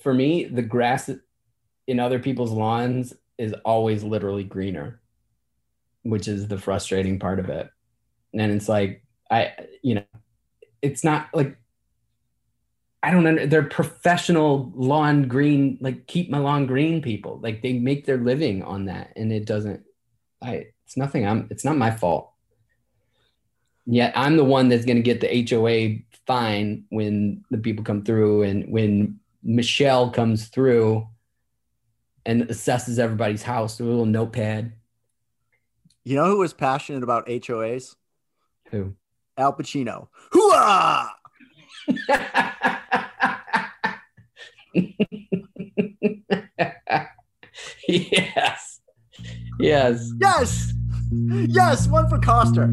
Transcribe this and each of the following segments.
for me, the grass in other people's lawns is always literally greener, which is the frustrating part of it. And it's like, I, you know, it's not like, I don't know. They're professional lawn green, like keep my lawn green people. Like they make their living on that. And it doesn't, I, it's nothing. I'm, it's not my fault. Yet I'm the one that's going to get the HOA fine when the people come through and when Michelle comes through and assesses everybody's house with a little notepad. You know who was passionate about HOAs? Who? Al Pacino. Hooah! yes. Yes. Yes. Yes. One for Koster.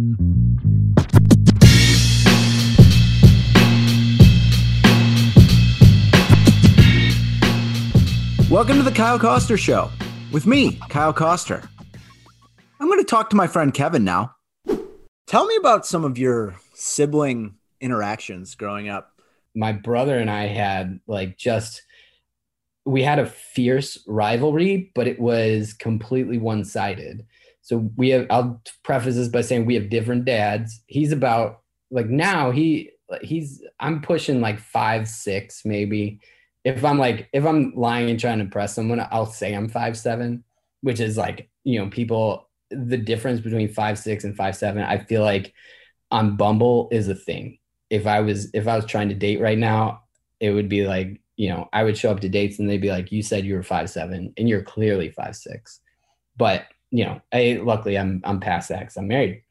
Welcome to the Kyle Koster Show with me, Kyle Koster. I'm going to talk to my friend Kevin now. Tell me about some of your sibling interactions growing up. My brother and I had like just we had a fierce rivalry, but it was completely one-sided. So we have I'll preface this by saying we have different dads. He's about like now he he's I'm pushing like 5 6 maybe if I'm like if I'm lying and trying to impress someone, I'll say I'm five seven, which is like you know people the difference between five six and five seven. I feel like on Bumble is a thing. If I was if I was trying to date right now, it would be like you know I would show up to dates and they'd be like, you said you were five seven and you're clearly five six, but you know I luckily I'm I'm past that because I'm married.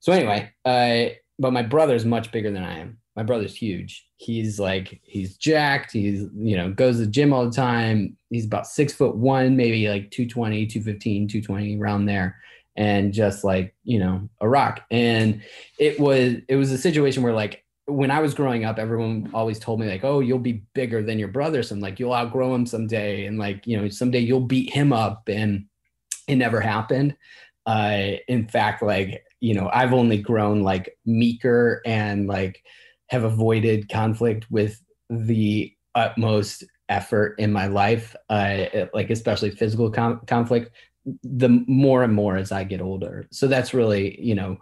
So anyway, uh, but my brother's much bigger than I am my brother's huge. He's like he's jacked. He's you know goes to the gym all the time. He's about six foot one, maybe like 220, 215, 220 around there, and just like you know a rock. And it was it was a situation where like when I was growing up, everyone always told me like, oh, you'll be bigger than your brother. So I'm like, you'll outgrow him someday, and like you know someday you'll beat him up, and it never happened. Uh, in fact, like you know, I've only grown like meeker and like have avoided conflict with the utmost effort in my life, uh, like especially physical com- conflict, the more and more as I get older. So that's really, you know,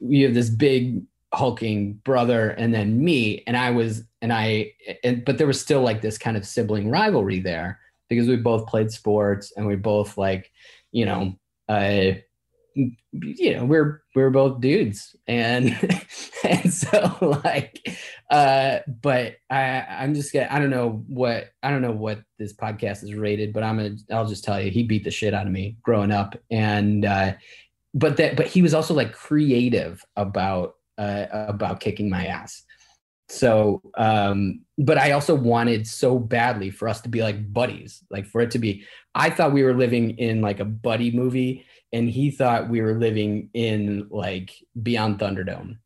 you have this big hulking brother and then me, and I was, and I, and, but there was still like this kind of sibling rivalry there because we both played sports and we both like, you know, uh, you know we're we're both dudes and and so like uh but i i'm just gonna i don't know what i don't know what this podcast is rated but i'm gonna i'll just tell you he beat the shit out of me growing up and uh but that but he was also like creative about uh about kicking my ass so um but i also wanted so badly for us to be like buddies like for it to be i thought we were living in like a buddy movie and he thought we were living in like beyond Thunderdome.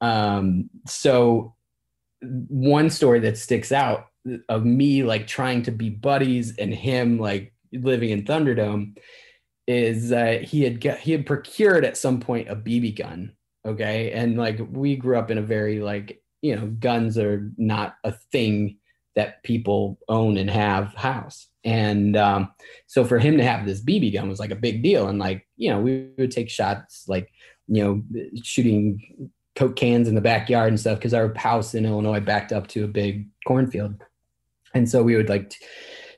Um, so one story that sticks out of me like trying to be buddies and him like living in Thunderdome is uh, he had got, he had procured at some point a BB gun. Okay, and like we grew up in a very like you know guns are not a thing that people own and have house. And um, so for him to have this BB gun was like a big deal. And like, you know, we would take shots like, you know, shooting Coke cans in the backyard and stuff because our house in Illinois backed up to a big cornfield. And so we would like t-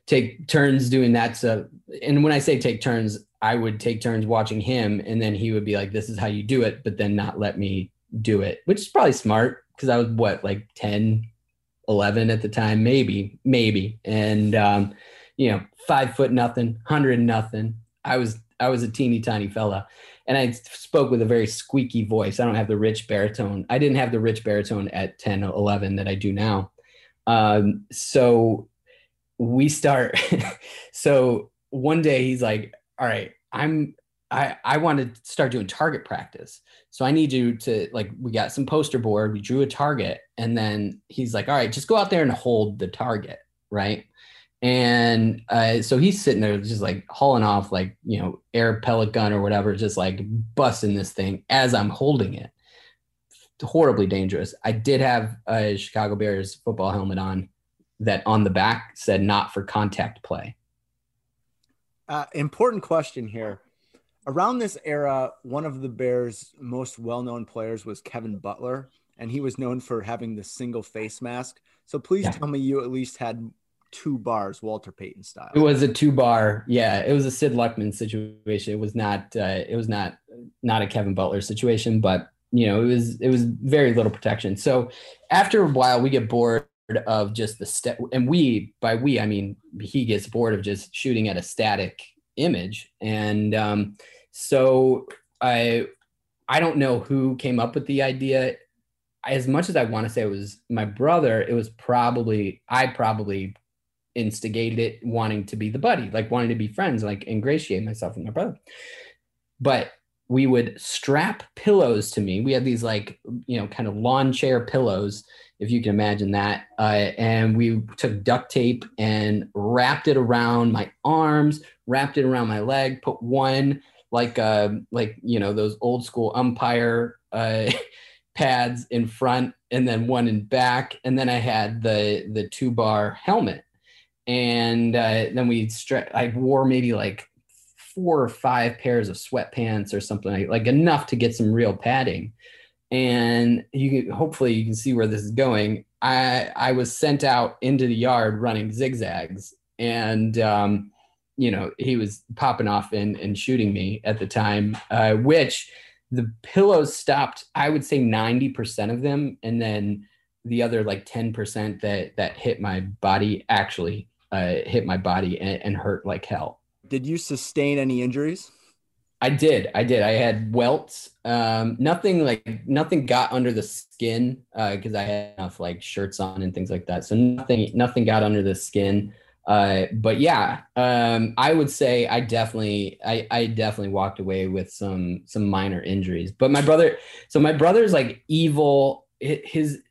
take turns doing that So, And when I say take turns, I would take turns watching him and then he would be like, this is how you do it, but then not let me do it, which is probably smart because I was what, like 10, 11 at the time, maybe, maybe. And, um, you know, five foot nothing, hundred nothing. I was, I was a teeny tiny fella and I spoke with a very squeaky voice. I don't have the rich baritone. I didn't have the rich baritone at 10 or 11 that I do now. Um, so we start. so one day he's like, all right, I'm, I, I want to start doing target practice. So I need you to like, we got some poster board, we drew a target, and then he's like, all right, just go out there and hold the target, right? And uh, so he's sitting there just like hauling off like, you know, air pellet gun or whatever, just like busting this thing as I'm holding it. Horribly dangerous. I did have a Chicago Bears football helmet on, that on the back said not for contact play. Uh, important question here. Around this era, one of the Bears' most well known players was Kevin Butler, and he was known for having the single face mask. So please yeah. tell me you at least had two bars, Walter Payton style. It was a two bar. Yeah, it was a Sid Luckman situation. It was not. Uh, it was not not a Kevin Butler situation, but you know, it was it was very little protection. So after a while, we get bored of just the step, and we by we I mean he gets bored of just shooting at a static image, and um, so I I don't know who came up with the idea. As much as I want to say it was my brother, it was probably I probably instigated it wanting to be the buddy, like wanting to be friends, like ingratiate myself with my brother. But we would strap pillows to me. We had these like, you know, kind of lawn chair pillows, if you can imagine that. Uh, and we took duct tape and wrapped it around my arms, wrapped it around my leg, put one like, uh, like, you know, those old school umpire uh, pads in front and then one in back. And then I had the, the two bar helmet and uh, then we stre- I wore maybe like four or five pairs of sweatpants or something like, like enough to get some real padding. And you can, hopefully you can see where this is going. I I was sent out into the yard running zigzags, and um, you know he was popping off and and shooting me at the time, uh, which the pillows stopped. I would say ninety percent of them, and then the other like 10% that that hit my body actually uh, hit my body and, and hurt like hell. Did you sustain any injuries? I did. I did. I had welts. Um, nothing like nothing got under the skin because uh, I had enough like shirts on and things like that. So nothing, nothing got under the skin. Uh, but yeah, um, I would say I definitely, I, I definitely walked away with some some minor injuries. But my brother, so my brother's like evil. His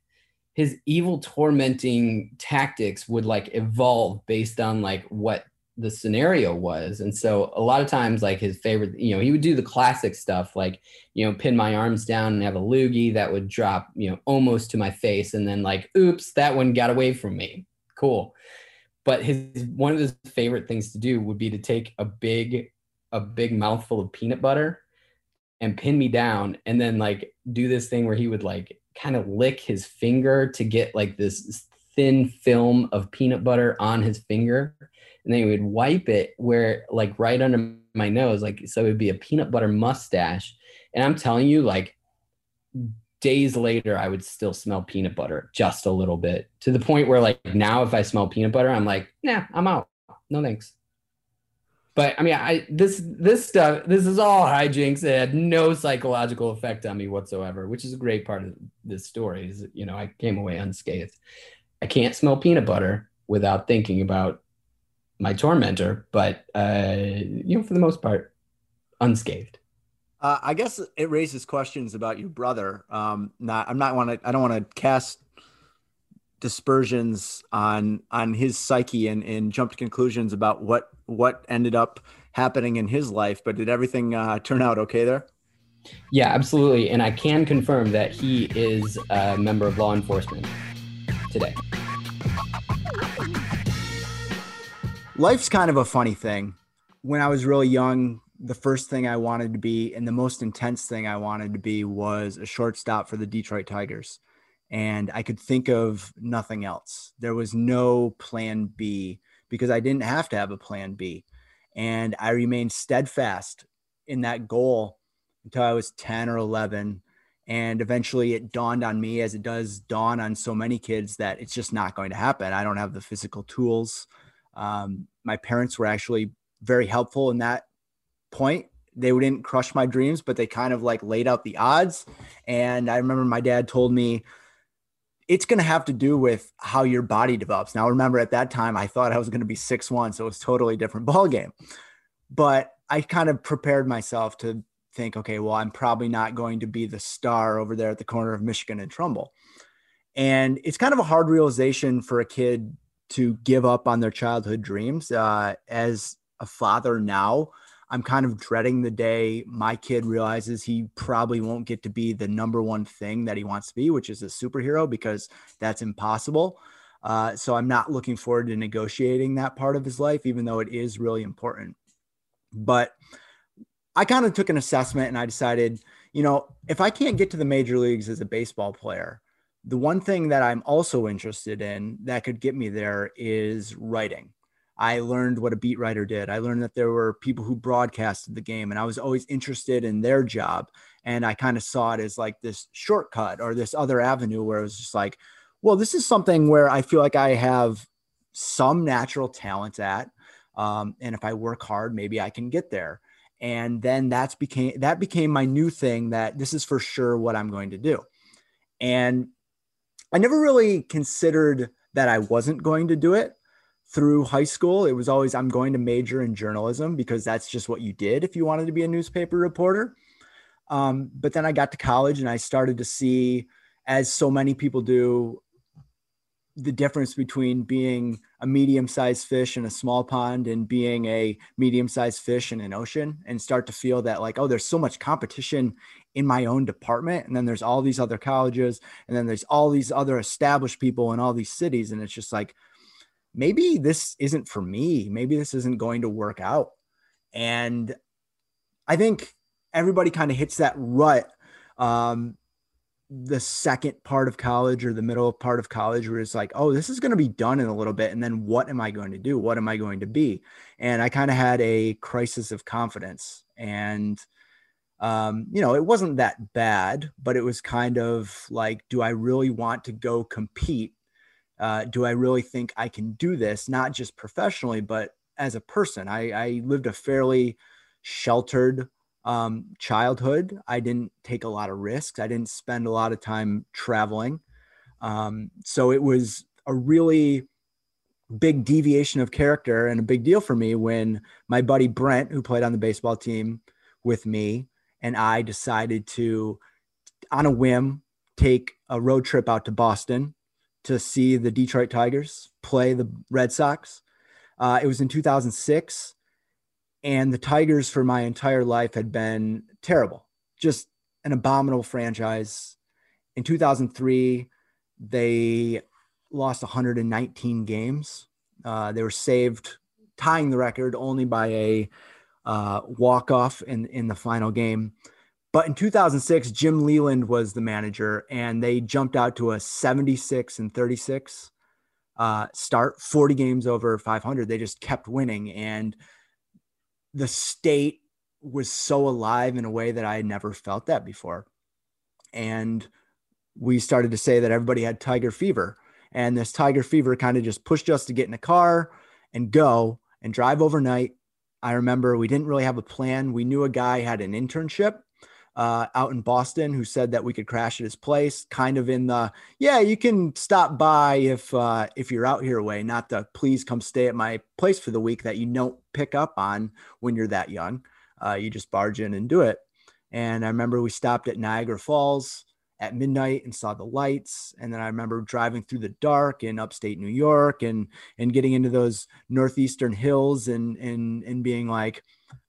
his evil tormenting tactics would like evolve based on like what the scenario was. And so a lot of times like his favorite you know he would do the classic stuff like you know pin my arms down and have a loogie that would drop you know almost to my face and then like oops that one got away from me. Cool. But his one of his favorite things to do would be to take a big a big mouthful of peanut butter and pin me down and then like do this thing where he would like kind of lick his finger to get like this thin film of peanut butter on his finger. And then he would wipe it where like right under my nose like so it would be a peanut butter mustache. And i'm telling you like days later i would still smell peanut butter just a little bit to the point where like now if i smell peanut butter i'm like nah i'm out. No thanks but I mean, I this this stuff this is all hijinks. It had no psychological effect on me whatsoever, which is a great part of this story. Is you know I came away unscathed. I can't smell peanut butter without thinking about my tormentor, but uh, you know for the most part, unscathed. Uh, I guess it raises questions about your brother. Um, not I'm not want to I don't want to cast dispersions on on his psyche and, and jump to conclusions about what what ended up happening in his life but did everything uh, turn out okay there? Yeah absolutely. And i can confirm that he is a member of law enforcement today. Life's kind of a funny thing. When i was really young the first thing i wanted to be and the most intense thing i wanted to be was a shortstop for the detroit tigers and I could think of nothing else. There was no plan B because I didn't have to have a plan B. And I remained steadfast in that goal until I was 10 or 11. And eventually it dawned on me, as it does dawn on so many kids, that it's just not going to happen. I don't have the physical tools. Um, my parents were actually very helpful in that point. They didn't crush my dreams, but they kind of like laid out the odds. And I remember my dad told me, it's going to have to do with how your body develops. Now, remember at that time, I thought I was going to be six one, so it was totally different ball game. But I kind of prepared myself to think, okay, well, I'm probably not going to be the star over there at the corner of Michigan and Trumbull. And it's kind of a hard realization for a kid to give up on their childhood dreams. Uh, as a father now, I'm kind of dreading the day my kid realizes he probably won't get to be the number one thing that he wants to be, which is a superhero, because that's impossible. Uh, so I'm not looking forward to negotiating that part of his life, even though it is really important. But I kind of took an assessment and I decided, you know, if I can't get to the major leagues as a baseball player, the one thing that I'm also interested in that could get me there is writing. I learned what a beat writer did. I learned that there were people who broadcasted the game, and I was always interested in their job. And I kind of saw it as like this shortcut or this other avenue where it was just like, well, this is something where I feel like I have some natural talent at. Um, and if I work hard, maybe I can get there. And then that's became that became my new thing that this is for sure what I'm going to do. And I never really considered that I wasn't going to do it through high school. It was always, I'm going to major in journalism because that's just what you did if you wanted to be a newspaper reporter. Um, but then I got to college and I started to see, as so many people do, the difference between being a medium sized fish in a small pond and being a medium sized fish in an ocean and start to feel that like oh there's so much competition in my own department and then there's all these other colleges and then there's all these other established people in all these cities and it's just like maybe this isn't for me maybe this isn't going to work out and i think everybody kind of hits that rut um, the second part of college or the middle part of college where it's like, oh, this is going to be done in a little bit. And then what am I going to do? What am I going to be? And I kind of had a crisis of confidence. And, um, you know, it wasn't that bad, but it was kind of like, do I really want to go compete? Uh, do I really think I can do this, not just professionally, but as a person? I, I lived a fairly sheltered um, childhood. I didn't take a lot of risks. I didn't spend a lot of time traveling. Um, so it was a really big deviation of character and a big deal for me when my buddy Brent, who played on the baseball team with me, and I decided to, on a whim, take a road trip out to Boston to see the Detroit Tigers play the Red Sox. Uh, it was in 2006 and the Tigers for my entire life had been terrible, just an abominable franchise. In 2003, they lost 119 games. Uh, they were saved, tying the record only by a uh, walk off in, in the final game. But in 2006, Jim Leyland was the manager, and they jumped out to a 76 and 36 uh, start, 40 games over 500. They just kept winning. And the state was so alive in a way that I had never felt that before. And we started to say that everybody had tiger fever. And this tiger fever kind of just pushed us to get in a car and go and drive overnight. I remember we didn't really have a plan. We knew a guy had an internship uh, out in Boston who said that we could crash at his place, kind of in the yeah, you can stop by if uh, if you're out here way, not the please come stay at my place for the week that you don't pick up on when you're that young. Uh, you just barge in and do it. And I remember we stopped at Niagara Falls at midnight and saw the lights. And then I remember driving through the dark in upstate New York and and getting into those northeastern hills and and and being like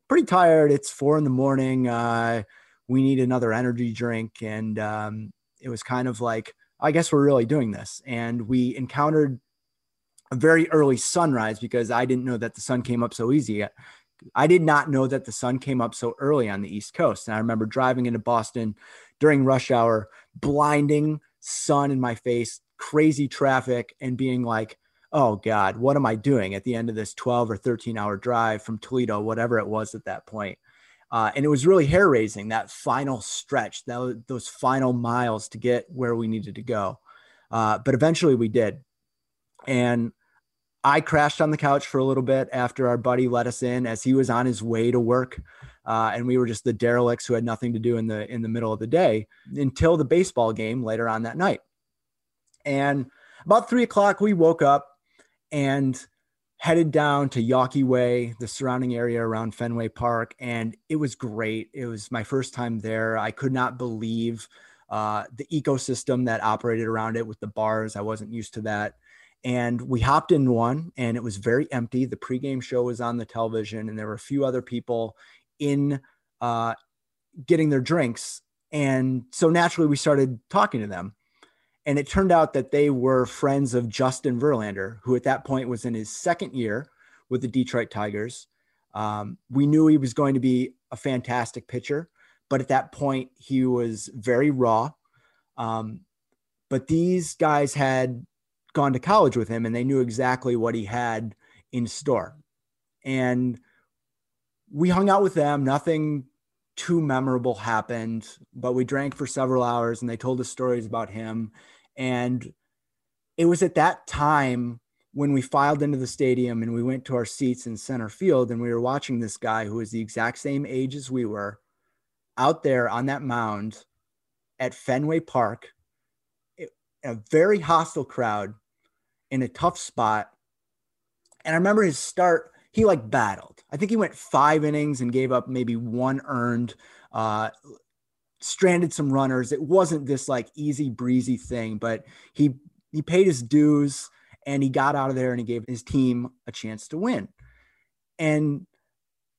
pretty tired. It's four in the morning. Uh, we need another energy drink. And um, it was kind of like, I guess we're really doing this. And we encountered a very early sunrise because I didn't know that the sun came up so easy. I did not know that the sun came up so early on the East Coast. And I remember driving into Boston during rush hour, blinding sun in my face, crazy traffic, and being like, oh God, what am I doing at the end of this 12 or 13 hour drive from Toledo, whatever it was at that point? Uh, and it was really hair raising that final stretch, that, those final miles to get where we needed to go. Uh, but eventually we did. And I crashed on the couch for a little bit after our buddy let us in as he was on his way to work. Uh, and we were just the derelicts who had nothing to do in the in the middle of the day until the baseball game later on that night. And about three o'clock, we woke up and headed down to Yawkey Way, the surrounding area around Fenway Park, and it was great. It was my first time there. I could not believe uh, the ecosystem that operated around it with the bars. I wasn't used to that. And we hopped in one, and it was very empty. The pregame show was on the television, and there were a few other people in uh, getting their drinks. And so naturally, we started talking to them. And it turned out that they were friends of Justin Verlander, who at that point was in his second year with the Detroit Tigers. Um, we knew he was going to be a fantastic pitcher, but at that point, he was very raw. Um, but these guys had gone to college with him and they knew exactly what he had in store. And we hung out with them. Nothing too memorable happened, but we drank for several hours and they told us stories about him. And it was at that time when we filed into the stadium and we went to our seats in center field and we were watching this guy who was the exact same age as we were out there on that mound at Fenway Park, a very hostile crowd in a tough spot. And I remember his start, he like battled. I think he went five innings and gave up maybe one earned, uh, stranded some runners. It wasn't this like easy breezy thing, but he he paid his dues and he got out of there and he gave his team a chance to win. And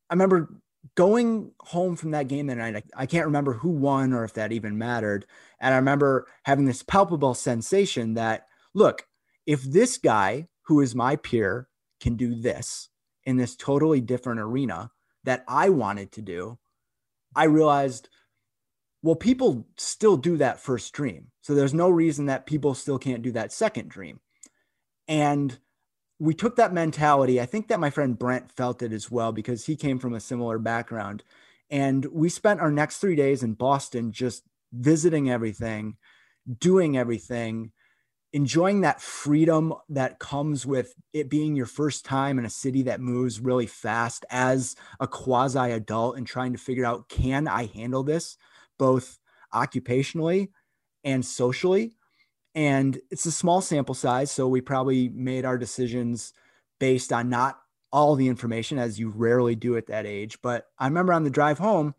I remember going home from that game that night. I, I can't remember who won or if that even mattered. And I remember having this palpable sensation that look, if this guy who is my peer can do this in this totally different arena that I wanted to do, I realized, well, people still do that first dream. So there's no reason that people still can't do that second dream. And we took that mentality. I think that my friend Brent felt it as well because he came from a similar background. And we spent our next three days in Boston just visiting everything, doing everything, enjoying that freedom that comes with it being your first time in a city that moves really fast as a quasi adult and trying to figure out can I handle this both occupationally and socially. And it's a small sample size so we probably made our decisions based on not all the information as you rarely do at that age. But i remember on the drive home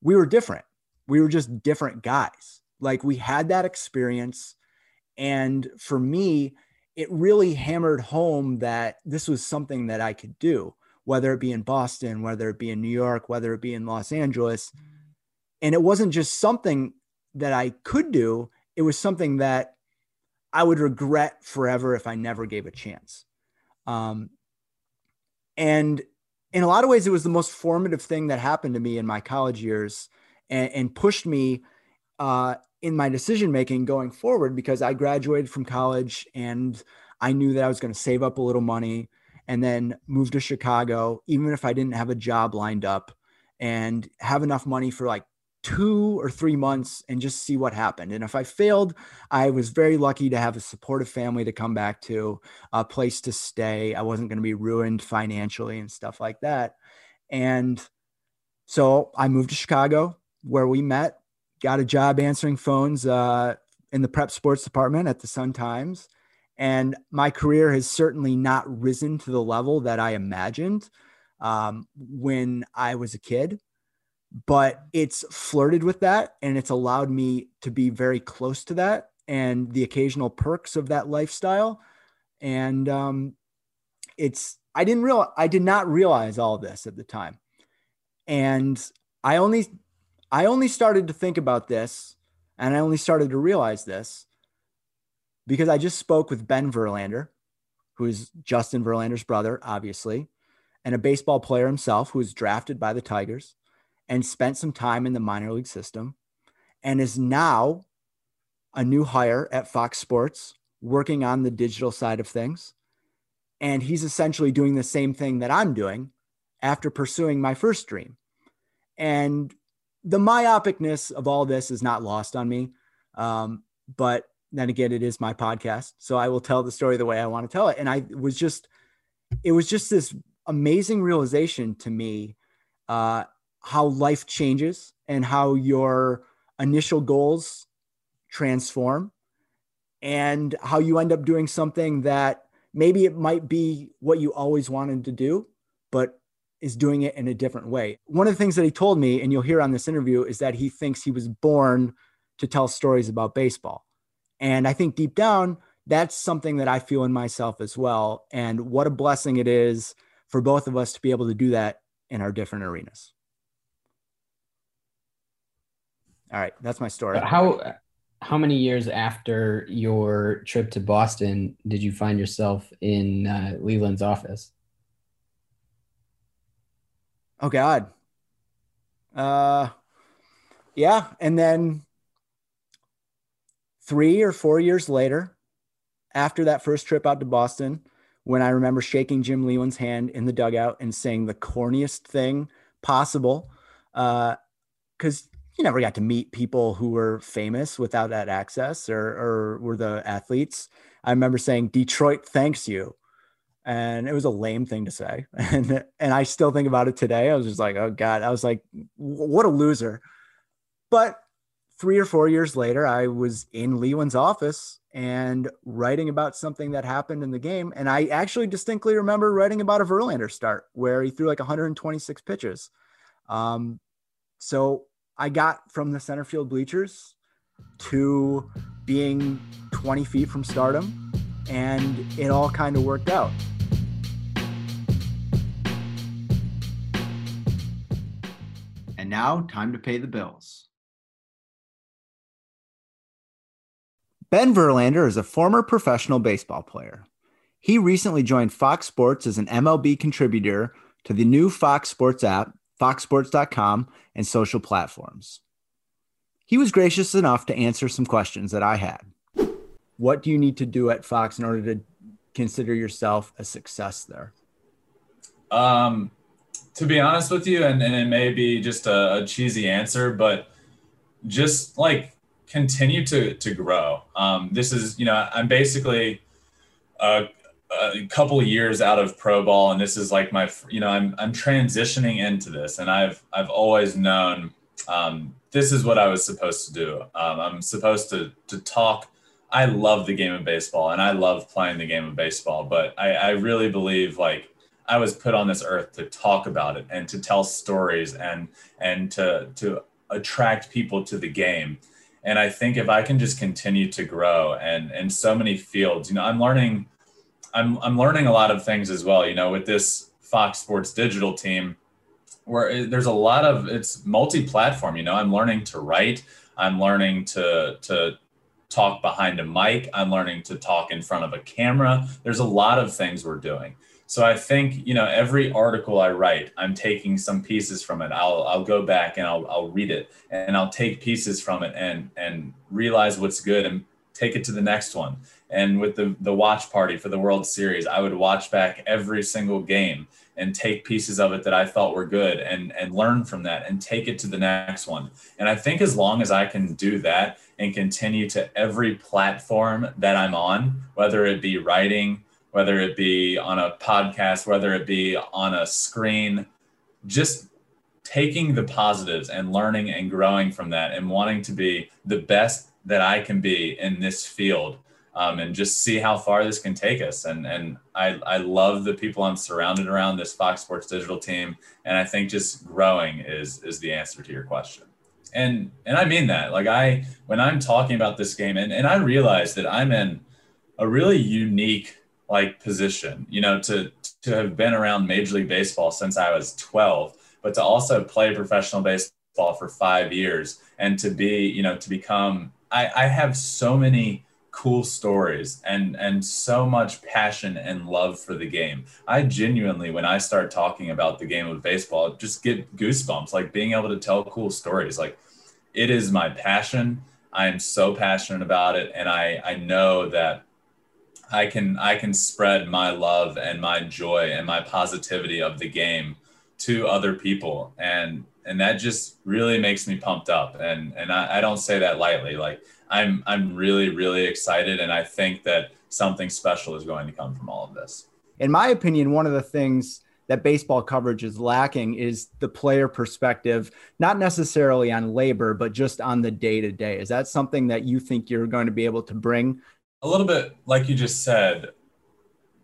we were different. We were just different guys. Like we had that experience. And for me, it really hammered home that this was something that I could do, whether it be in Boston, whether it be in New York, whether it be in Los Angeles. And it wasn't just something that I could do, it was something that I would regret forever if I never gave a chance. Um, and in a lot of ways, it was the most formative thing that happened to me in my college years and, and pushed me uh, in my decision making going forward because I graduated from college and I knew that I was going to save up a little money and then move to Chicago, even if I didn't have a job lined up and have enough money for like two or three months and just see what happened. And if I failed, I was very lucky to have a supportive family to come back to, a place to stay. I wasn't going to be ruined financially and stuff like that. And so I moved to Chicago where we met got a job answering phones uh, in the prep sports department at the Sun Times. And my career has certainly not risen to the level that I imagined um, when I was a kid, but it's flirted with that and it's allowed me to be very close to that and the occasional perks of that lifestyle. And um, it's, I didn't realize, I did not realize all this at the time. And I only I only started to think about this and I only started to realize this because I just spoke with Ben Verlander, who is Justin Verlander's brother, obviously, and a baseball player himself who was drafted by the Tigers and spent some time in the minor league system and is now a new hire at Fox Sports working on the digital side of things. And he's essentially doing the same thing that I'm doing after pursuing my first dream. And the myopicness of all this is not lost on me. Um, but then again, it is my podcast. So I will tell the story the way I want to tell it. And I was just, it was just this amazing realization to me uh, how life changes and how your initial goals transform and how you end up doing something that maybe it might be what you always wanted to do, but is doing it in a different way. One of the things that he told me, and you'll hear on this interview, is that he thinks he was born to tell stories about baseball. And I think deep down, that's something that I feel in myself as well. And what a blessing it is for both of us to be able to do that in our different arenas. All right, that's my story. How how many years after your trip to Boston did you find yourself in uh, Leyland's office? Oh God. Uh, yeah, and then three or four years later, after that first trip out to Boston, when I remember shaking Jim Leyland's hand in the dugout and saying the corniest thing possible, because uh, you never got to meet people who were famous without that access or, or were the athletes. I remember saying, Detroit thanks you. And it was a lame thing to say. And, and I still think about it today. I was just like, oh God, I was like, what a loser. But three or four years later, I was in Leyland's office and writing about something that happened in the game. And I actually distinctly remember writing about a Verlander start where he threw like 126 pitches. Um, so I got from the center field bleachers to being 20 feet from stardom, and it all kind of worked out. And now, time to pay the bills. Ben Verlander is a former professional baseball player. He recently joined Fox Sports as an MLB contributor to the new Fox Sports app foxsports.com, and social platforms. He was gracious enough to answer some questions that I had. What do you need to do at Fox in order to consider yourself a success there? Um, to be honest with you, and, and it may be just a, a cheesy answer, but just like continue to to grow. Um, this is, you know, I'm basically a, a couple years out of pro ball and this is like my you know i'm i'm transitioning into this and i've i've always known um, this is what i was supposed to do. Um, i'm supposed to to talk. I love the game of baseball and i love playing the game of baseball but i i really believe like i was put on this earth to talk about it and to tell stories and and to to attract people to the game. And i think if i can just continue to grow and in so many fields you know i'm learning I'm I'm learning a lot of things as well. You know, with this Fox Sports digital team, where there's a lot of it's multi-platform. You know, I'm learning to write. I'm learning to to talk behind a mic. I'm learning to talk in front of a camera. There's a lot of things we're doing. So I think you know every article I write, I'm taking some pieces from it. I'll I'll go back and I'll I'll read it and I'll take pieces from it and and realize what's good and take it to the next one. And with the, the watch party for the World Series, I would watch back every single game and take pieces of it that I thought were good and, and learn from that and take it to the next one. And I think as long as I can do that and continue to every platform that I'm on, whether it be writing, whether it be on a podcast, whether it be on a screen, just taking the positives and learning and growing from that and wanting to be the best that I can be in this field um, and just see how far this can take us. And and I, I love the people I'm surrounded around this Fox Sports Digital team. And I think just growing is is the answer to your question. And and I mean that. Like I when I'm talking about this game and, and I realize that I'm in a really unique like position, you know, to to have been around Major League Baseball since I was 12, but to also play professional baseball for five years and to be, you know, to become I, I have so many cool stories and and so much passion and love for the game. I genuinely when I start talking about the game of baseball just get goosebumps like being able to tell cool stories like it is my passion. I am so passionate about it and I I know that I can I can spread my love and my joy and my positivity of the game to other people and and that just really makes me pumped up and and I, I, don't say that lightly like i'm i'm really really excited and i think that something special is going to come from all of this. In my opinion one of the things that baseball coverage is lacking is the player perspective not necessarily on labor but just on the day to day is that something that you think you're going to be able to bring? A little bit like you just said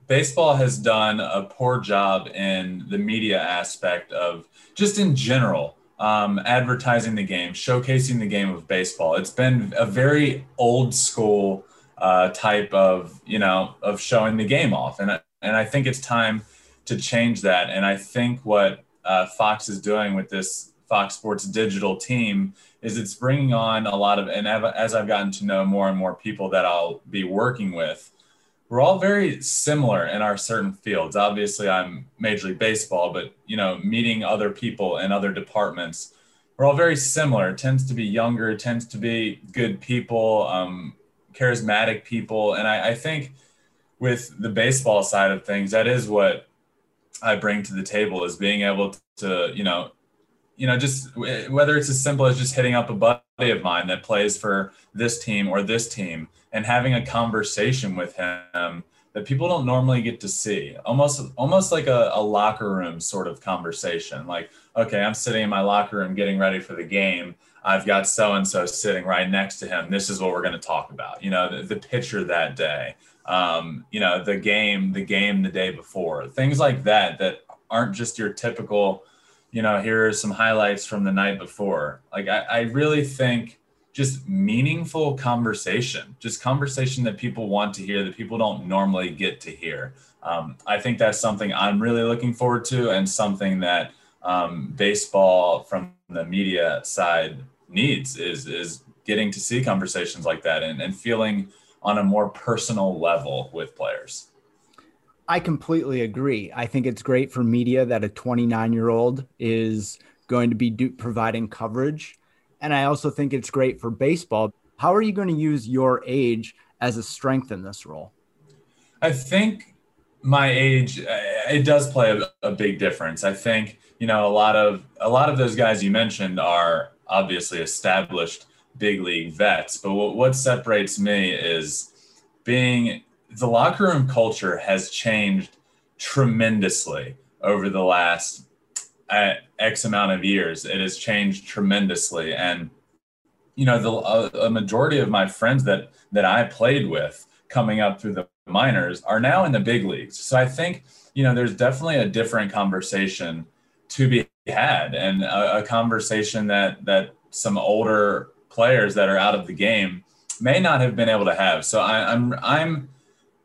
baseball has done a poor job in the media aspect of just in general um, advertising the game, showcasing the game of baseball. It's been a very old school uh, type of you know of showing the game off, and and I think it's time to change that. And I think what uh, Fox is doing with this Fox Sports digital team is it's bringing on a lot of, and as I've gotten to know more and more people that I'll be working with, we're all very similar in our certain fields. Obviously, I'm Major League Baseball, but you know, meeting other people in other departments, we're all very similar. It tends to be younger, tends to be good people, um, charismatic people, and I, I think with the baseball side of things, that is what I bring to the table is being able to, you know, you know, just whether it's as simple as just hitting up a buddy of mine that plays for this team or this team and having a conversation with him that people don't normally get to see. Almost almost like a, a locker room sort of conversation. Like okay i'm sitting in my locker room getting ready for the game. I've got so and so sitting right next to him. This is what we're going to talk about you know the, the pitcher that day. Um, you know the game the game the day before. Things like that that aren't just your typical you know here are some highlights from the night before. Like i, I really think just meaningful conversation just conversation that people want to hear that people don't normally get to hear um, i think that's something i'm really looking forward to and something that um, baseball from the media side needs is is getting to see conversations like that and, and feeling on a more personal level with players. I completely agree. I think it's great for media that a 29 year old is going to be do- providing coverage. And I also think it's great for baseball. How are you going to use your age as a strength in this role? I think my age uh, it does play a, a, big difference. I think you know a lot of a lot of those guys you mentioned are obviously established big league vets. But what, what separates me is being the locker room culture has changed tremendously over the last uh, X amount of years. It has changed tremendously. And, you know, the, a, a majority of my friends that, that I played with coming up through the minors are now in the big leagues. So I think, you know, there's definitely a different conversation to be had and a, a conversation that, that some older players that are out of the game may not have been able to have. So I, I'm I'm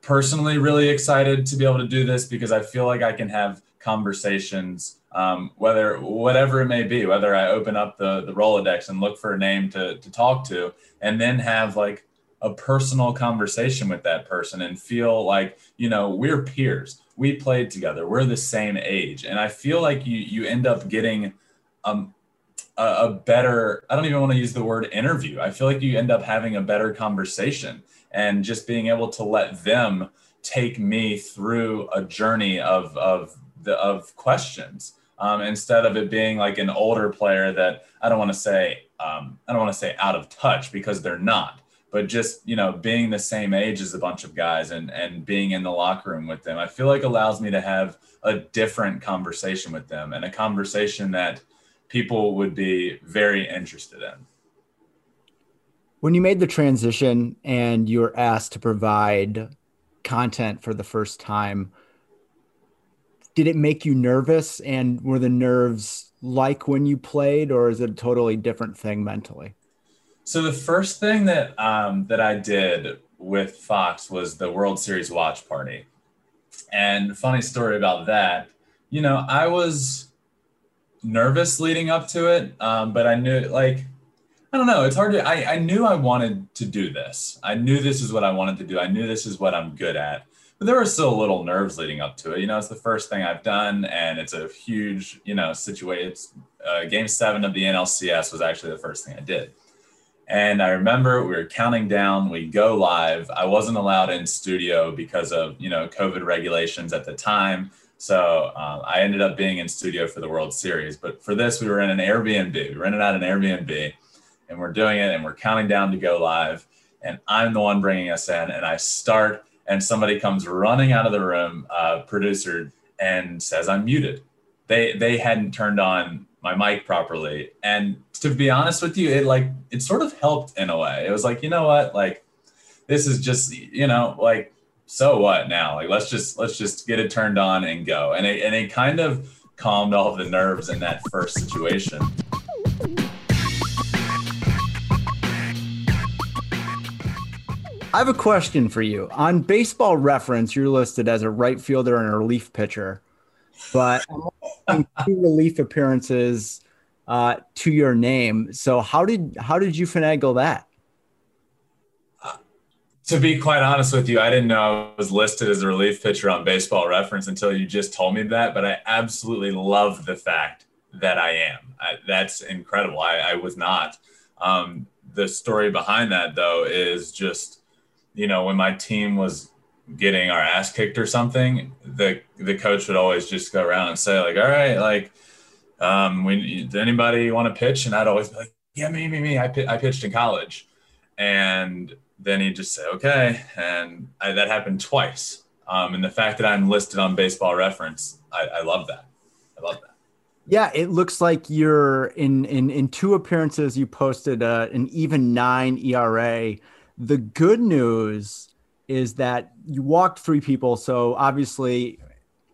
personally really excited to be able to do this because I feel like I can have conversations, um, whether whatever it may be, whether I open up the the Rolodex and look for a name to to talk to, and then have like a personal conversation with that person and feel like you know we're peers. We played together. We're the same age. And i feel like you you end up getting um, a, a better i don't even want to use the word interview. I feel like you end up having a better conversation and just being able to let them take me through a journey of of the of questions um, instead of it being like an older player that I don't want to say um, I don't want to say out of touch because they're not, but just you know being the same age as a bunch of guys and and being in the locker room with them, I feel like allows me to have a different conversation with them and a conversation that people would be very interested in. When you made the transition and you were asked to provide content for the first time, did it make you nervous? And were the nerves like when you played, or is it a totally different thing mentally? So the first thing that um, that I did with Fox was the World Series watch party, and funny story about that. You know, I was nervous leading up to it, um, but I knew like I don't know. It's hard to. I, I knew I wanted to do this. I knew this is what I wanted to do. I knew this is what I'm good at. But there were still little nerves leading up to it. You know, it's the first thing I've done, and it's a huge, you know, situation. Uh, game seven of the NLCS was actually the first thing I did. And I remember we were counting down. We go live. I wasn't allowed in studio because of you know COVID regulations at the time. So um, I ended up being in studio for the World Series. But for this, we were in an Airbnb. We rented out an Airbnb and we're doing it and we're counting down to go live. And I'm the one bringing us in. And I start, and somebody comes running out of the room, uh, producer, and says, I'm muted. They, they hadn't turned on my mic properly. And to be honest with you, it like, it sort of helped in a way. It was like, you know what? Like, this is just, you know, like so what now? Like let's just let's just get it turned on and go. And it and it kind of calmed all of the nerves in that first situation. I have a question for you. On baseball reference, you're listed as a right fielder and a relief pitcher, but two relief appearances uh, to your name. So how did how did you finagle that? To be quite honest with you, I didn't know I was listed as a relief pitcher on Baseball Reference until you just told me that. But I absolutely love the fact that I am. I, that's incredible. I, I was not. Um, the story behind that, though, is just you know when my team was getting our ass kicked or something, the the coach would always just go around and say like, "All right, like, um, when anybody want to pitch?" And I'd always be like, "Yeah, me, me, me. I, I pitched in college," and then he'd just say, "Okay," and I, that happened twice. Um, and the fact that I'm listed on Baseball Reference, I, I love that. I love that. Yeah, it looks like you're in in in two appearances. You posted uh, an even nine ERA. The good news is that you walked three people. So obviously,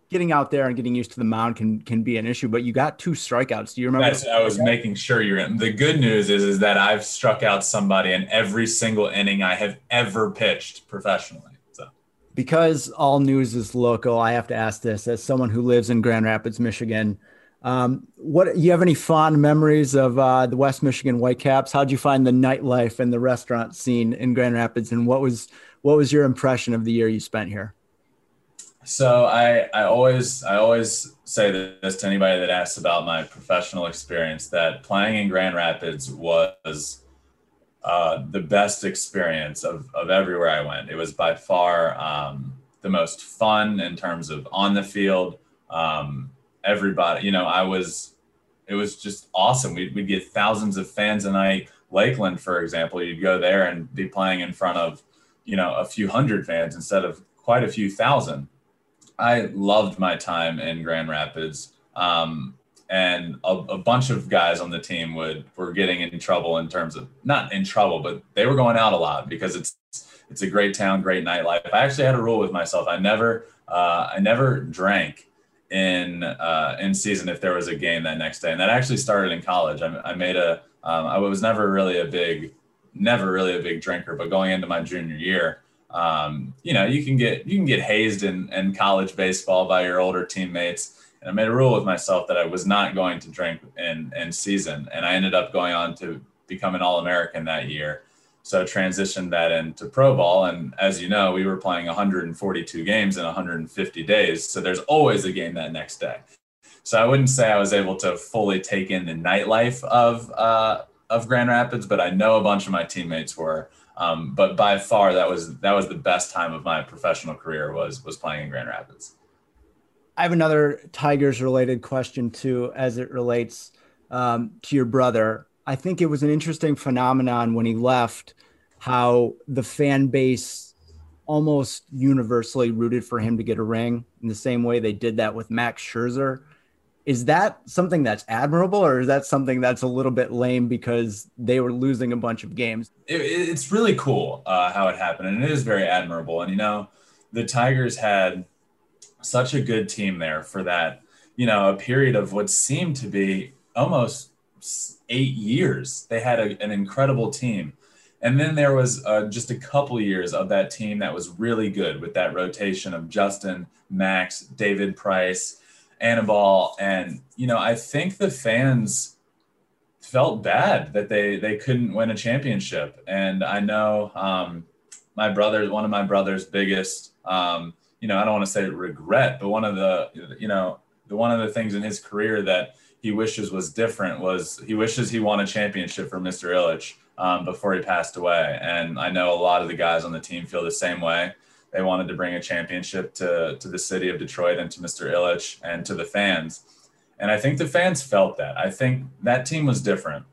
getting out there and getting used to the mound can can be an issue. But you got two strikeouts. Do you remember? That's, I was making sure you're in. The good news is is that I've struck out somebody in every single inning I have ever pitched professionally. So. Because all news is local, I have to ask this as someone who lives in Grand Rapids, Michigan. Um, what you have any fond memories of uh, the West Michigan Whitecaps? How'd you find the nightlife and the restaurant scene in Grand Rapids, and what was what was your impression of the year you spent here? So I, I always I always say this to anybody that asks about my professional experience that playing in Grand Rapids was uh, the best experience of, of everywhere I went. It was by far um, the most fun in terms of on the field. Um, everybody, you know, I was it was just awesome. We'd, we'd get thousands of fans a night. Lakeland, for example, you'd go there and be playing in front of you know a few hundred fans instead of quite a few thousand. I loved my time in Grand Rapids. Um, and a, a, bunch of guys on the team would were getting in trouble in terms of not in trouble, but they were going out a lot because it's it's a great town, great nightlife. I actually had a rule with myself. I never uh, I never drank in uh, in season if there was a game that next day, and that actually started in college. I, I made a um, I was never really a big never really a big drinker, but going into my junior year, um, you know, you can get you can get hazed in, in college baseball by your older teammates. And I made a rule with myself that I was not going to drink in in season, and I ended up going on to become an All American that year. So transitioned that into pro ball, and as you know, we were playing 142 games in 150 days. So there's always a game that next day. So I wouldn't say I was able to fully take in the nightlife of uh, of Grand Rapids, but I know a bunch of my teammates were. Um, but by far, that was that was the best time of my professional career was was playing in Grand Rapids. I have another Tigers related question too, as it relates um, to your brother. I think it was an interesting phenomenon when he left, how the fan base almost universally rooted for him to get a ring in the same way they did that with Max Scherzer. Is that something that's admirable or is that something that's a little bit lame because they were losing a bunch of games? It, it's really cool uh, how it happened and it is very admirable and you know the tigers had such a good team there for that you know a period of what seemed to be almost eight years. They had a, an incredible team and then there was uh, just a couple years of that team that was really good with that rotation of justin max david price Anibal, and you know, I think the fans felt bad that they they couldn't win a championship. And I know um, my brother, one of my brother's biggest, um, you know, I don't want to say regret, but one of the, you know, the one of the things in his career that he wishes was different was he wishes he won a championship for Mr. Ilitch um, before he passed away. And I know a lot of the guys on the team feel the same way. They wanted to bring a championship to, to the city of Detroit and to Mr. Ilitch and to the fans. And I think the fans felt that. I think that team was different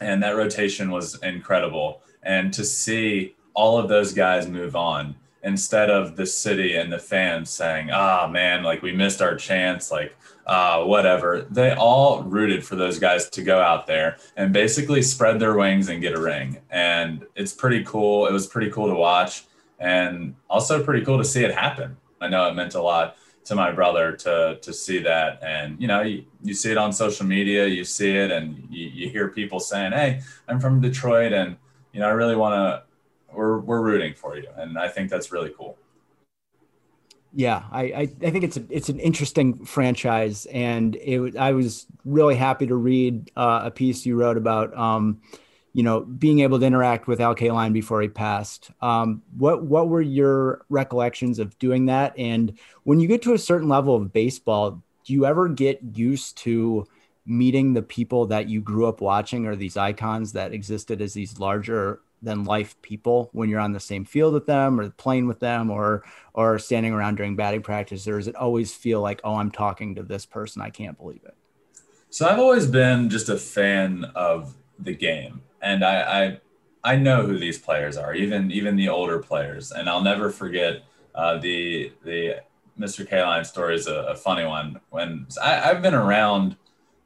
and that rotation was incredible. And to see all of those guys move on instead of the city and the fans saying, ah, man, like we missed our chance, like, uh, whatever. They all rooted for those guys to go out there and basically spread their wings and get a ring. And it's pretty cool. It was pretty cool to watch and also pretty cool to see it happen. I know it meant a lot to my brother to to see that, and you know, you, you see it on social media, you see it, and you, you hear people saying, "Hey, I'm from Detroit, and you know, I really want to." We're we're rooting for you, and I think that's really cool. Yeah, I, I, I, think it's a, it's an interesting franchise, and it, I was really happy to read uh, a piece you wrote about, um, you know, being able to interact with Al Kaline before he passed. Um, what what were your recollections of doing that? And when you get to a certain level of baseball, do you ever get used to meeting the people that you grew up watching or these icons that existed as these larger than life people when you're on the same field with them or playing with them or or standing around during batting practice or does it always feel like oh i'm talking to this person i can't believe it? So i've always been just a fan of the game and i i, I know who these players are even even the older players and i'll never forget uh, the the mr kaline story is a, a funny one. When I, i've been around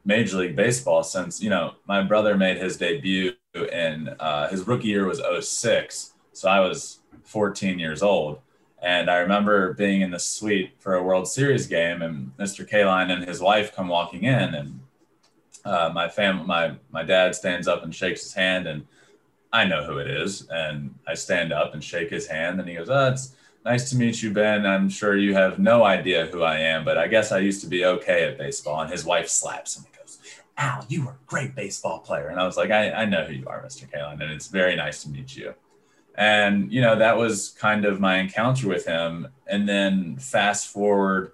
Major League Baseball since you know my brother made his debut in uh, his rookie year was 06, so I was 14 years old, and I remember being in the suite for a World Series game, and Mr. Kaline and his wife come walking in, and uh, my family, my my dad stands up and shakes his hand, and I know who it is, and I stand up and shake his hand, and he goes, "Oh, it's nice to meet you, Ben. I'm sure you have no idea who I am, but I guess I used to be okay at baseball." And his wife slaps him Al, you were a great baseball player. And I was like, I, I know who you are, Mr. Kaline, and it's very nice to meet you. And, you know, that was kind of my encounter with him. And then fast forward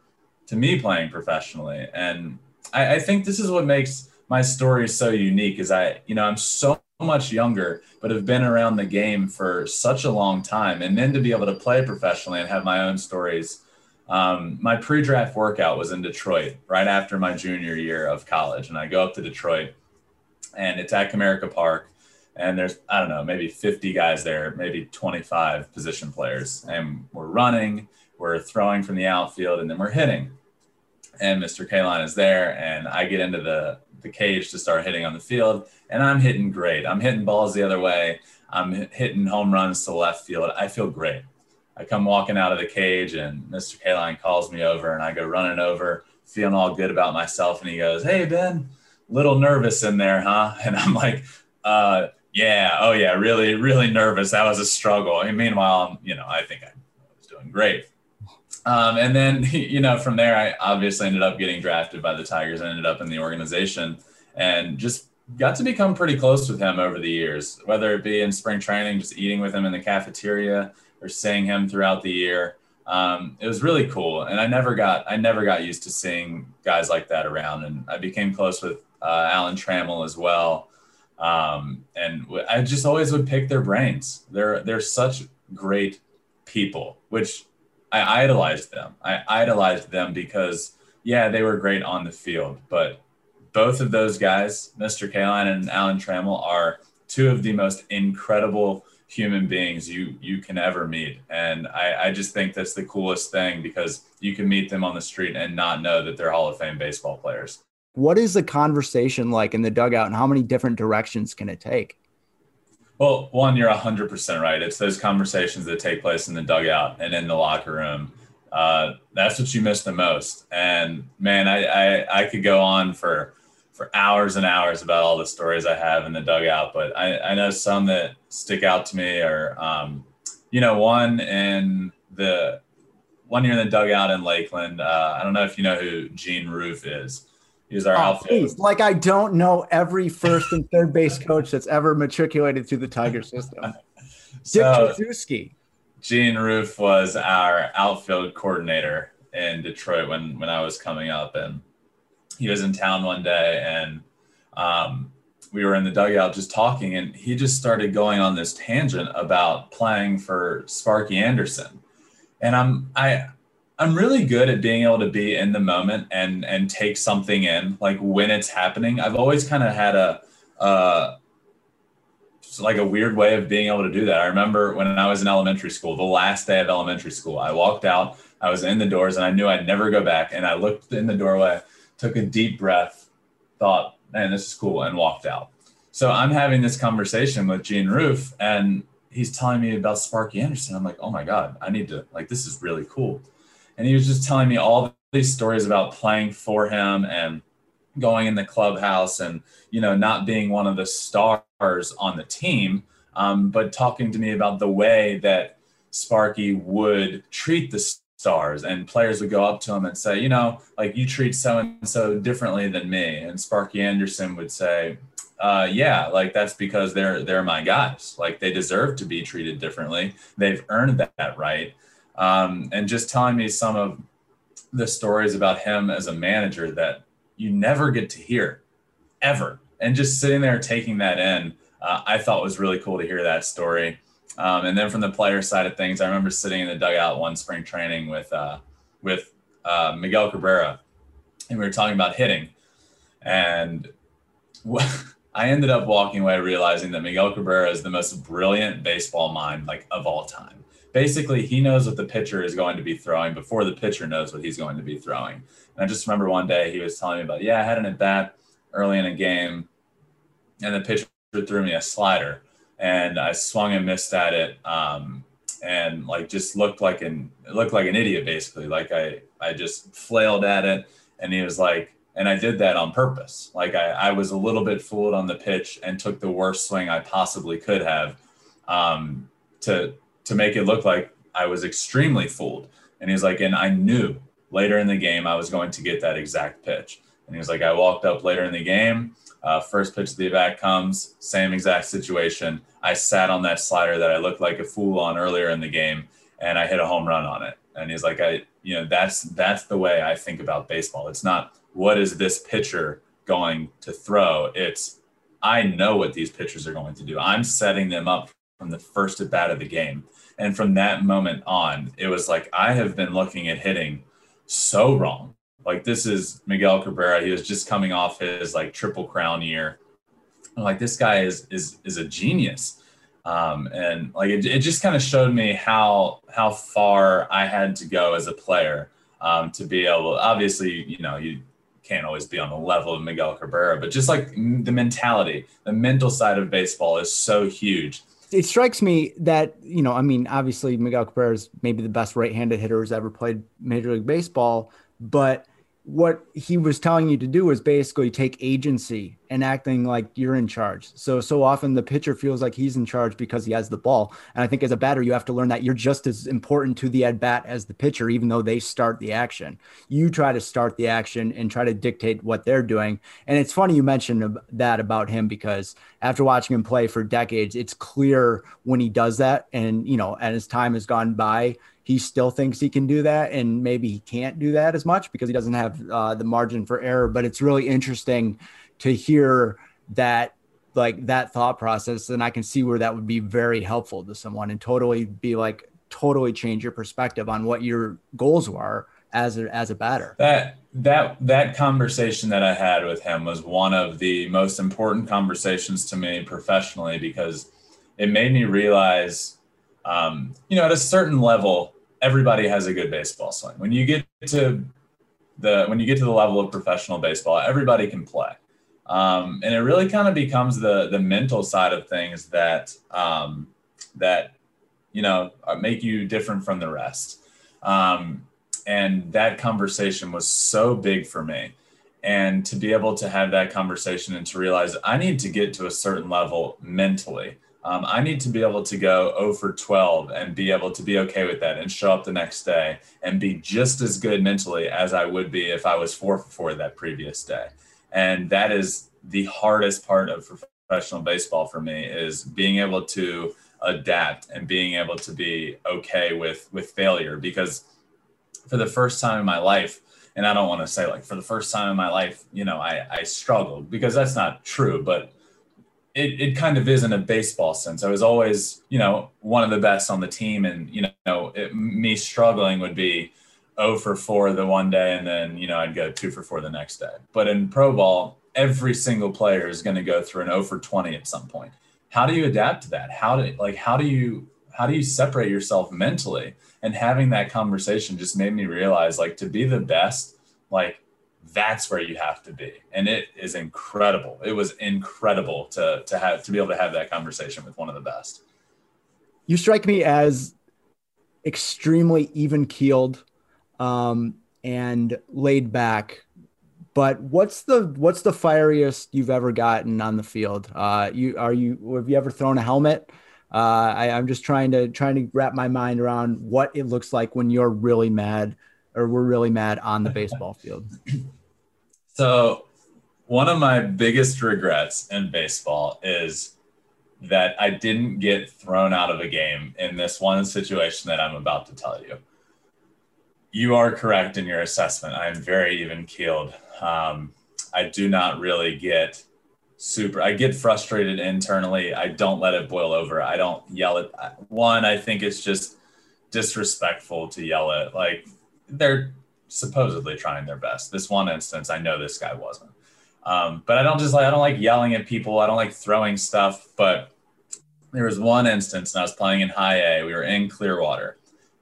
to me playing professionally. And I, I think this is what makes my story so unique is I, you know, I'm so much younger, but have been around the game for such a long time. And then to be able to play professionally and have my own stories um, my pre-draft workout was in Detroit right after my junior year of college, and I go up to Detroit, and it's at Comerica Park, and there's I don't know maybe 50 guys there, maybe 25 position players, and we're running, we're throwing from the outfield, and then we're hitting, and Mr. Kaline is there, and I get into the the cage to start hitting on the field, and I'm hitting great. I'm hitting balls the other way. I'm hitting home runs to left field. I feel great. I come walking out of the cage and Mr. Kaline calls me over and I go running over, feeling all good about myself. And he goes, Hey, Ben, little nervous in there, huh? And I'm like, uh, yeah, oh yeah, really, really nervous. That was a struggle. And meanwhile, you know, I think I was doing great. Um, and then, you know, from there, I obviously ended up getting drafted by the Tigers and ended up in the organization and just got to become pretty close with him over the years, whether it be in spring training, just eating with him in the cafeteria, or seeing him throughout the year. Um, it was really cool, and I never got I never got used to seeing guys like that around, and I became close with uh, Alan Trammell as well. Um, and I just always would pick their brains. They're they're such great people, which I idolized them. I idolized them because yeah, they were great on the field, but both of those guys, Mr. Kaline and Alan Trammell, are two of the most incredible human beings you you can ever meet. And I, I just think that's the coolest thing because you can meet them on the street and not know that they're hall of fame baseball players. What is the conversation like in the dugout and how many different directions can it take? Well one you're 100% right. It's those conversations that take place in the dugout and in the locker room. Uh, that's what you miss the most. And man I, I i could go on for for hours and hours about all the stories I have in the dugout, but I, I know some that stick out to me are, um, you know, one in the one year in the dugout in Lakeland. Uh, I don't know if you know who Gene Roof is. He's our oh, outfield. Like I don't know every first and third base coach that's ever matriculated through the Tiger system. so, Dick Gene Roof was our outfield coordinator in Detroit when when I was coming up, and he was in town one day and um, we were in the dugout just talking and he just started going on this tangent about playing for Sparky Anderson. And I'm I I'm really good at being able to be in the moment and and take something in like when it's happening. I've always kind of had a uh like a weird way of being able to do that. I remember when I was in elementary school, the last day of elementary school, I walked out, I was in the doors and I knew I'd never go back and I looked in the doorway took a deep breath, thought, man, this is cool, and walked out. So I'm having this conversation with Gene Roof, and he's telling me about Sparky Anderson. I'm like, oh my God, I need to, like, this is really cool. And he was just telling me all these stories about playing for him and going in the clubhouse and, you know, not being one of the stars on the team, um, but talking to me about the way that Sparky would treat the stars and players would go up to him and say, you know, like you treat so and so differently than me. And Sparky Anderson would say, uh, yeah, like that's because they're they're my guys. Like they deserve to be treated differently. They've earned that right. Um, and just telling me some of the stories about him as a manager that you never get to hear ever. And just sitting there taking that in, uh, I thought was really cool to hear that story. Um, and then from the player side of things, I remember sitting in the dugout one spring training with uh, with uh, Miguel Cabrera, and we were talking about hitting. And I ended up walking away realizing that Miguel Cabrera is the most brilliant baseball mind like of all time. Basically, he knows what the pitcher is going to be throwing before the pitcher knows what he's going to be throwing. And I just remember one day he was telling me about, yeah, I had an at bat early in a game, and the pitcher threw me a slider and I swung and missed at it. Um, and like just looked like an looked like an idiot basically. Like I I just flailed at it and he was like, and I did that on purpose. Like I, I was a little bit fooled on the pitch and took the worst swing I possibly could have um, to to make it look like I was extremely fooled. And he was like, and I knew later in the game I was going to get that exact pitch. And he was like, I walked up later in the game uh, first pitch of the bat comes, same exact situation. I sat on that slider that I looked like a fool on earlier in the game, and I hit a home run on it. And he's like, I, you know, that's that's the way I think about baseball. It's not what is this pitcher going to throw. It's I know what these pitchers are going to do. I'm setting them up from the first at bat of the game. And from that moment on, it was like I have been looking at hitting so wrong like this is Miguel Cabrera. He was just coming off his like triple crown year. like this guy is is is a genius. Um, and like it, it just kind of showed me how how far I had to go as a player um, to be able. Obviously, you know, you can't always be on the level of Miguel Cabrera, but just like the mentality, the mental side of baseball is so huge. It strikes me that you know, I mean, obviously Miguel Cabrera is maybe the best right-handed hitter who's ever played Major League Baseball, but what he was telling you to do was basically take agency and acting like you're in charge. So so often the pitcher feels like he's in charge because he has the ball. And I think as a batter, you have to learn that you're just as important to the at bat as the pitcher, even though they start the action. You try to start the action and try to dictate what they're doing. And it's funny you mentioned that about him because after watching him play for decades, it's clear when he does that. And you know, as time has gone by, he still thinks he can do that and maybe he can't do that as much because he doesn't have uh, the margin for error. But it's really interesting to hear that like that thought process and i can see where that would be very helpful to someone and totally be like totally change your perspective on what your goals are as a, as a batter. That that that conversation that i had with him was one of the most important conversations to me professionally because it made me realize um, you know at a certain level everybody has a good baseball swing. When you get to the when you get to the level of professional baseball, everybody can play. Um, and it really kind of becomes the the mental side of things that um, that you know make you different from the rest. Um, and that conversation was so big for me. And to be able to have that conversation and to realize I need to get to a certain level mentally um, I need to be able to go 0 for 12 and be able to be okay with that and show up the next day and be just as good mentally as I would be if I was 4 for 4 that previous day. And that is the hardest part of professional baseball for me is being able to adapt and being able to be okay with with failure because for the first time in my life and I don't want to say like for the first time in my life, you know, I, I struggled because that's not true, but it, it kind of is in a baseball sense. I was always, you know, one of the best on the team, and you know, it, me struggling would be 0 for 4 the one day, and then you know I'd go 2 for 4 the next day. But in pro ball, every single player is going to go through an 0 for 20 at some point. How do you adapt to that? How do like how do you how do you separate yourself mentally? And having that conversation just made me realize like to be the best, like that's where you have to be. And it is incredible. It was incredible to to have to be able to have that conversation with one of the best. You strike me as extremely even keeled um, and laid back but what's the what's the fieriest you've ever gotten on the field? Uh, you are you have you ever thrown a helmet? Uh, I, I'm just trying to trying to wrap my mind around what it looks like when you're really mad or we're really mad on the baseball field. So, one of my biggest regrets in baseball is that I didn't get thrown out of a game in this one situation that I'm about to tell you. You are correct in your assessment. I am very even keeled. Um, I do not really get super, I get frustrated internally. I don't let it boil over. I don't yell at one. I think it's just disrespectful to yell at, like, they're supposedly trying their best. This one instance, I know this guy wasn't. Um, but I don't just like I don't like yelling at people. I don't like throwing stuff. But there was one instance, and I was playing in High A. We were in Clearwater,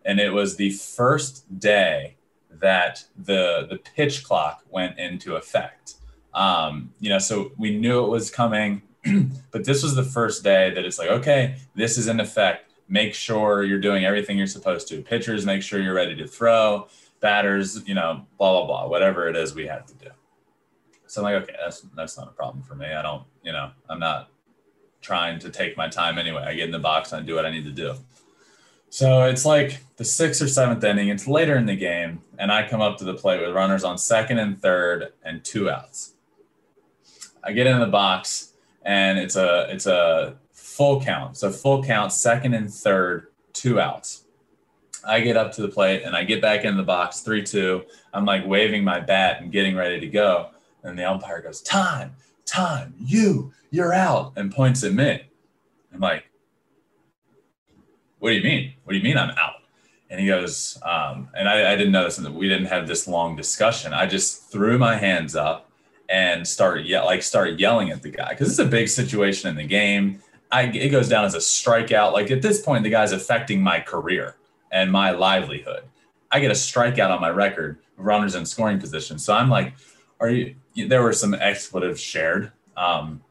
and it was the first day that the the pitch clock went into effect. Um, you know, so we knew it was coming, but this was the first day that it's like, okay, this is in effect. Make sure you're doing everything you're supposed to. Pitchers, make sure you're ready to throw. Batters, you know, blah blah blah, whatever it is we have to do. So I'm like, okay, that's that's not a problem for me. I don't, you know, I'm not trying to take my time anyway. I get in the box and I do what I need to do. So it's like the sixth or seventh inning. It's later in the game, and I come up to the plate with runners on second and third and two outs. I get in the box, and it's a it's a full count. So full count, second and third, two outs. I get up to the plate and I get back in the box, three two. I'm like waving my bat and getting ready to go. And the umpire goes, Time, time, you, you're out, and points at me. I'm like, What do you mean? What do you mean I'm out? And he goes, um, and I, I didn't notice that we didn't have this long discussion. I just threw my hands up and started ye- like started yelling at the guy because it's a big situation in the game. I, it goes down as a strikeout. Like at this point, the guy's affecting my career and my livelihood. I get a strikeout on my record, runners in scoring position. So I'm like, are you there were some expletives shared. Um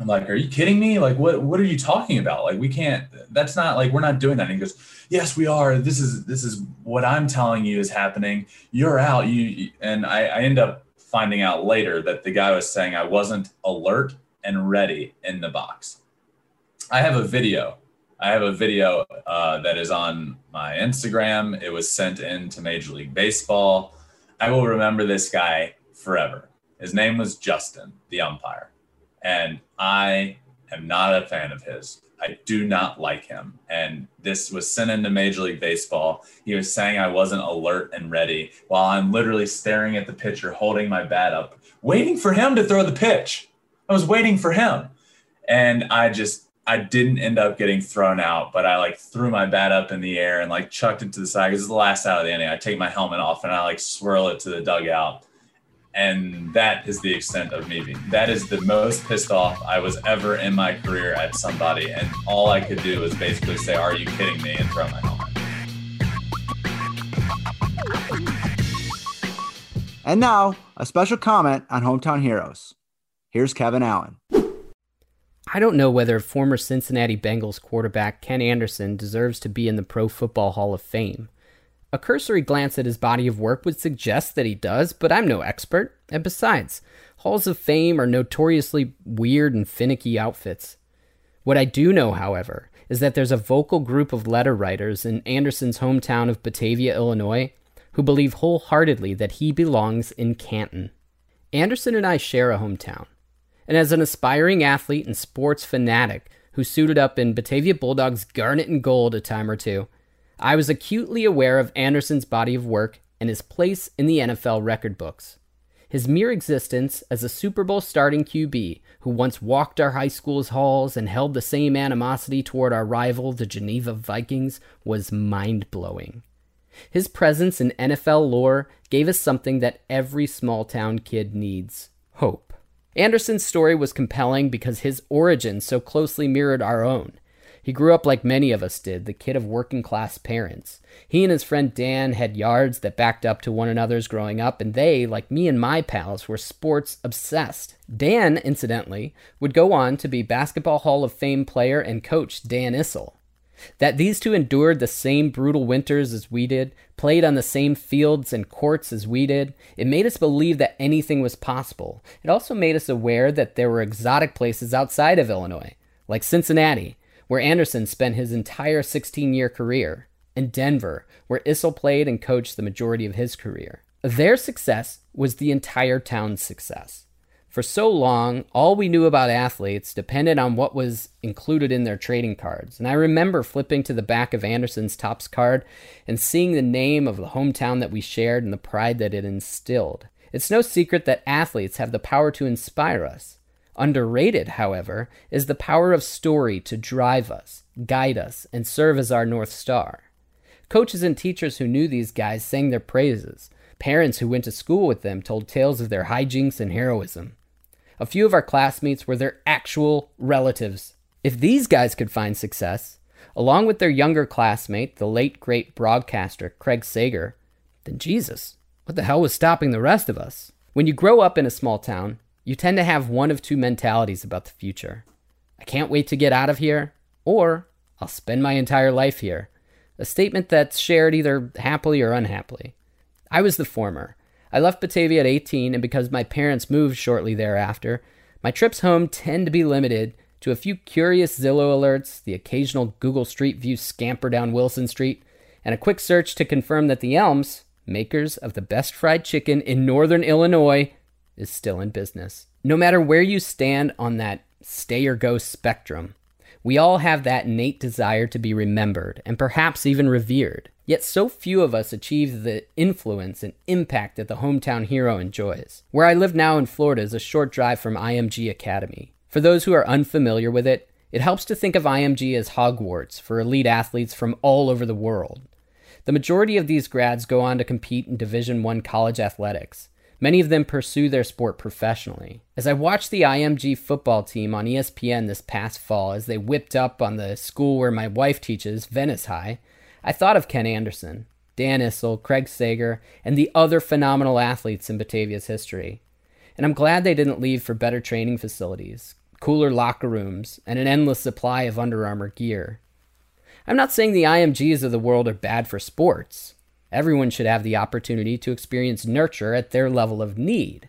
i'm like are you kidding me? Like what what are you talking about? Like we can't that's not like we're not doing that. And he goes yes we are. This is this is what i'm telling you is happening. You're out. You and i, I end up finding out later that the guy was saying i wasn't alert and ready in the box i have a video i have a video uh, that is on my instagram it was sent in to major league baseball i will remember this guy forever. His name was Justin, the umpire. And I am not a fan of his. I do not like him. And this was sent into Major League Baseball. He was saying I wasn't alert and ready while I'm literally staring at the pitcher, holding my bat up, waiting for him to throw the pitch. I was waiting for him. And I just, I didn't end up getting thrown out, but I like threw my bat up in the air and like chucked it to the side because it's the last out of the inning. I take my helmet off and I like swirl it to the dugout. And that is the extent of me being that is the most pissed off i was ever in my career at somebody. And all i could do was basically say are you kidding me? and throw my helmet. And now a special comment on hometown heroes. Here's kevin allen I don't know whether former Cincinnati Bengals quarterback Ken Anderson deserves to be in the Pro Football Hall of Fame. A cursory glance at his body of work would suggest that he does, but I'm no expert. And besides, halls of fame are notoriously weird and finicky outfits. What I do know, however, is that there's a vocal group of letter writers in Anderson's hometown of Batavia, Illinois, who believe wholeheartedly that he belongs in Canton. Anderson and I share a hometown. And as an aspiring athlete and sports fanatic who suited up in Batavia Bulldogs garnet and gold a time or two, I was acutely aware of Anderson's body of work and his place in the NFL record books. His mere existence as a Super Bowl starting QB who once walked our high school's halls and held the same animosity toward our rival, the Geneva Vikings, was mind blowing. His presence in NFL lore gave us something that every small town kid needs hope. Anderson's story was compelling because his origins so closely mirrored our own. He grew up like many of us did, the kid of working class parents. He and his friend Dan had yards that backed up to one another's growing up, and they, like me and my pals, were sports obsessed. Dan, incidentally, would go on to be Basketball Hall of Fame player and coach Dan Issel. That these two endured the same brutal winters as we did, played on the same fields and courts as we did, it made us believe that anything was possible. It also made us aware that there were exotic places outside of Illinois, like Cincinnati, where Anderson spent his entire 16 year career, and Denver, where Issel played and coached the majority of his career. Their success was the entire town's success. For so long, all we knew about athletes depended on what was included in their trading cards. And I remember flipping to the back of Anderson's Topps card and seeing the name of the hometown that we shared and the pride that it instilled. It's no secret that athletes have the power to inspire us. Underrated, however, is the power of story to drive us, guide us, and serve as our North Star. Coaches and teachers who knew these guys sang their praises. Parents who went to school with them told tales of their hijinks and heroism. A few of our classmates were their actual relatives. If these guys could find success, along with their younger classmate, the late great broadcaster Craig Sager, then Jesus, what the hell was stopping the rest of us? When you grow up in a small town, you tend to have one of two mentalities about the future. I can't wait to get out of here, or I'll spend my entire life here. A statement that's shared either happily or unhappily. I was the former. I left Batavia at 18, and because my parents moved shortly thereafter, my trips home tend to be limited to a few curious Zillow alerts, the occasional Google Street View scamper down Wilson Street, and a quick search to confirm that the Elms, makers of the best fried chicken in northern Illinois, is still in business. No matter where you stand on that stay or go spectrum, we all have that innate desire to be remembered and perhaps even revered. Yet so few of us achieve the influence and impact that the hometown hero enjoys. Where I live now in Florida is a short drive from IMG Academy. For those who are unfamiliar with it, it helps to think of IMG as Hogwarts for elite athletes from all over the world. The majority of these grads go on to compete in Division 1 college athletics. Many of them pursue their sport professionally. As I watched the IMG football team on ESPN this past fall as they whipped up on the school where my wife teaches, Venice High, I thought of Ken Anderson, Dan Issel, Craig Sager, and the other phenomenal athletes in Batavia's history. And I'm glad they didn't leave for better training facilities, cooler locker rooms, and an endless supply of Under Armour gear. I'm not saying the IMGs of the world are bad for sports. Everyone should have the opportunity to experience nurture at their level of need.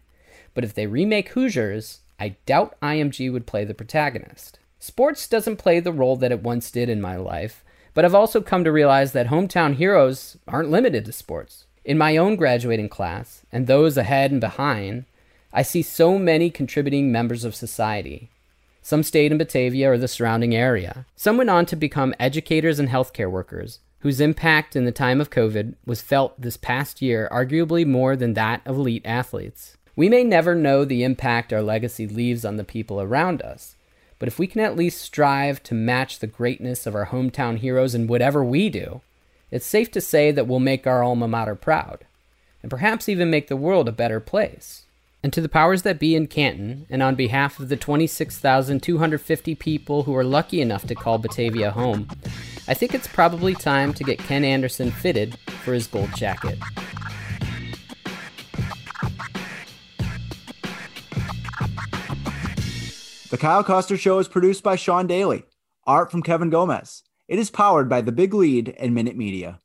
But if they remake Hoosiers, I doubt IMG would play the protagonist. Sports doesn't play the role that it once did in my life, but I've also come to realize that hometown heroes aren't limited to sports. In my own graduating class, and those ahead and behind, I see so many contributing members of society. Some stayed in Batavia or the surrounding area. Some went on to become educators and healthcare workers, whose impact in the time of COVID was felt this past year arguably more than that of elite athletes. We may never know the impact our legacy leaves on the people around us, but if we can at least strive to match the greatness of our hometown heroes in whatever we do, it's safe to say that we'll make our alma mater proud, and perhaps even make the world a better place. And to the powers that be in Canton, and on behalf of the 26,250 people who are lucky enough to call Batavia home, I think it's probably time to get Ken Anderson fitted for his gold jacket. The Kyle Koster Show is produced by Sean Daly. Art from Kevin Gomez. It is powered by The Big Lead and Minute Media.